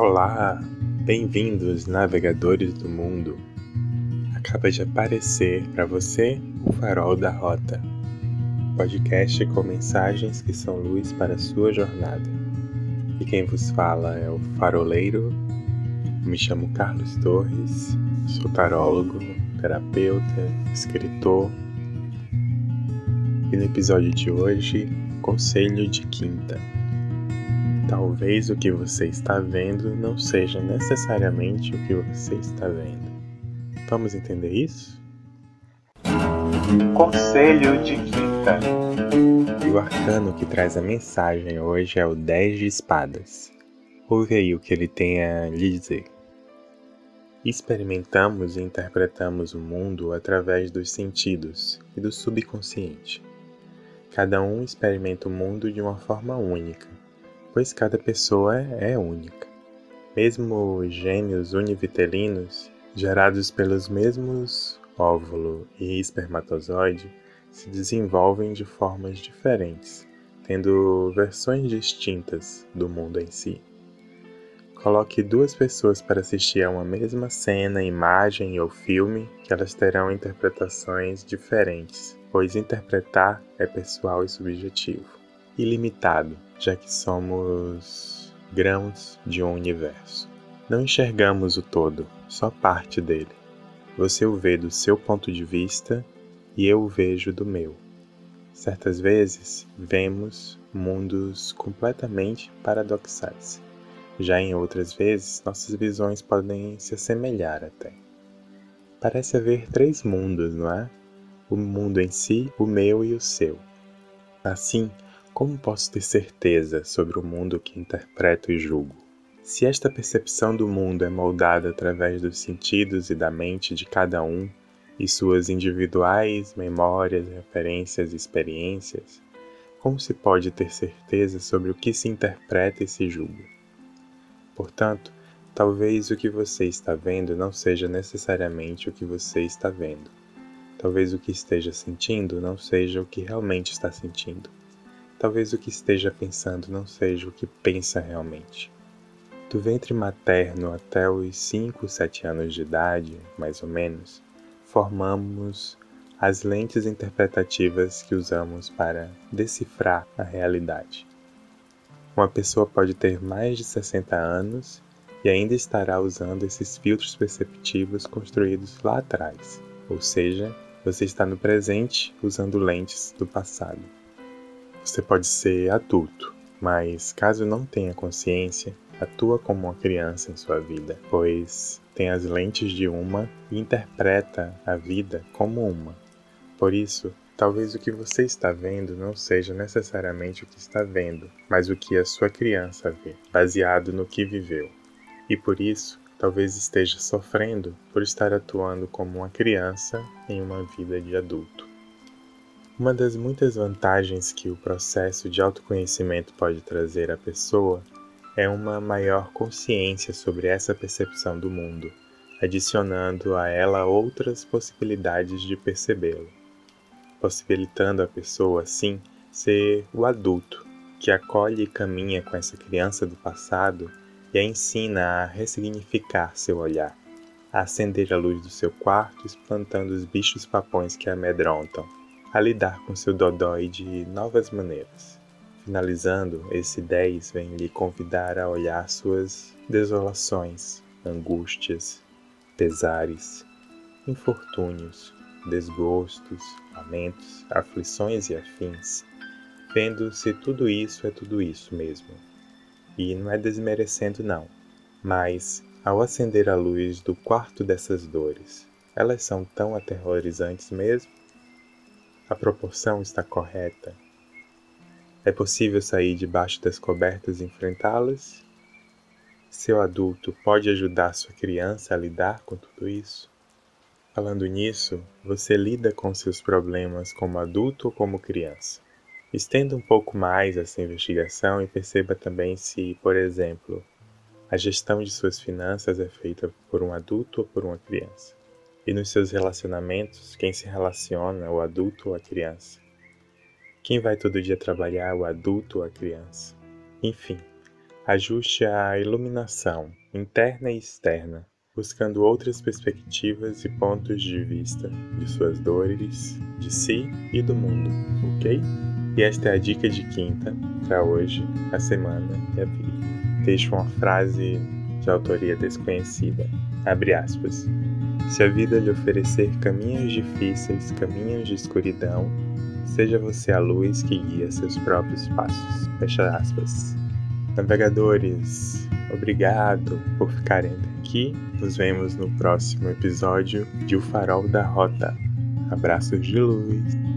Olá, bem-vindos navegadores do mundo. Acaba de aparecer para você o Farol da Rota, podcast com mensagens que são luz para a sua jornada. E quem vos fala é o faroleiro. Me chamo Carlos Torres, sou tarólogo, terapeuta, escritor. E no episódio de hoje, conselho de quinta. Talvez o que você está vendo não seja necessariamente o que você está vendo. Vamos entender isso? Conselho de Quinta. E o arcano que traz a mensagem hoje é o 10 de espadas. Ouve aí o que ele tem a lhe dizer. Experimentamos e interpretamos o mundo através dos sentidos e do subconsciente. Cada um experimenta o mundo de uma forma única pois cada pessoa é única. Mesmo gêmeos univitelinos, gerados pelos mesmos óvulo e espermatozoide, se desenvolvem de formas diferentes, tendo versões distintas do mundo em si. Coloque duas pessoas para assistir a uma mesma cena, imagem ou filme, que elas terão interpretações diferentes, pois interpretar é pessoal e subjetivo ilimitado, já que somos grãos de um universo. Não enxergamos o todo, só parte dele. Você o vê do seu ponto de vista e eu o vejo do meu. Certas vezes vemos mundos completamente paradoxais. Já em outras vezes, nossas visões podem se assemelhar até. Parece haver três mundos, não é? O mundo em si, o meu e o seu. Assim, como posso ter certeza sobre o mundo que interpreto e julgo? Se esta percepção do mundo é moldada através dos sentidos e da mente de cada um e suas individuais memórias, referências e experiências, como se pode ter certeza sobre o que se interpreta e se julga? Portanto, talvez o que você está vendo não seja necessariamente o que você está vendo. Talvez o que esteja sentindo não seja o que realmente está sentindo. Talvez o que esteja pensando não seja o que pensa realmente. Do ventre materno até os 5, 7 anos de idade, mais ou menos, formamos as lentes interpretativas que usamos para decifrar a realidade. Uma pessoa pode ter mais de 60 anos e ainda estará usando esses filtros perceptivos construídos lá atrás, ou seja, você está no presente usando lentes do passado. Você pode ser adulto, mas caso não tenha consciência, atua como uma criança em sua vida, pois tem as lentes de uma e interpreta a vida como uma. Por isso, talvez o que você está vendo não seja necessariamente o que está vendo, mas o que a sua criança vê, baseado no que viveu. E por isso, talvez esteja sofrendo por estar atuando como uma criança em uma vida de adulto. Uma das muitas vantagens que o processo de autoconhecimento pode trazer à pessoa é uma maior consciência sobre essa percepção do mundo, adicionando a ela outras possibilidades de percebê-lo, possibilitando a pessoa, assim, ser o adulto que acolhe e caminha com essa criança do passado e a ensina a ressignificar seu olhar, a acender a luz do seu quarto, espantando os bichos papões que amedrontam a lidar com seu dodói de novas maneiras. Finalizando, esse 10 vem lhe convidar a olhar suas desolações, angústias, pesares, infortúnios, desgostos, lamentos, aflições e afins, vendo se tudo isso é tudo isso mesmo. E não é desmerecendo, não, mas ao acender a luz do quarto dessas dores, elas são tão aterrorizantes mesmo? A proporção está correta. É possível sair debaixo das cobertas e enfrentá-las? Seu adulto pode ajudar sua criança a lidar com tudo isso? Falando nisso, você lida com seus problemas como adulto ou como criança? Estenda um pouco mais essa investigação e perceba também se, por exemplo, a gestão de suas finanças é feita por um adulto ou por uma criança. E nos seus relacionamentos, quem se relaciona, o adulto ou a criança? Quem vai todo dia trabalhar, o adulto ou a criança? Enfim, Ajuste a iluminação interna e externa, buscando outras perspectivas e pontos de vista de suas dores, de si e do mundo, ok? E esta é a dica de quinta para hoje, a semana e a vida. Deixo uma frase de autoria desconhecida. Abre aspas. Se a vida lhe oferecer caminhos difíceis, caminhos de escuridão, seja você a luz que guia seus próprios passos. Fecha aspas. Navegadores, obrigado por ficarem aqui. Nos vemos no próximo episódio de O Farol da Rota. Abraços de luz.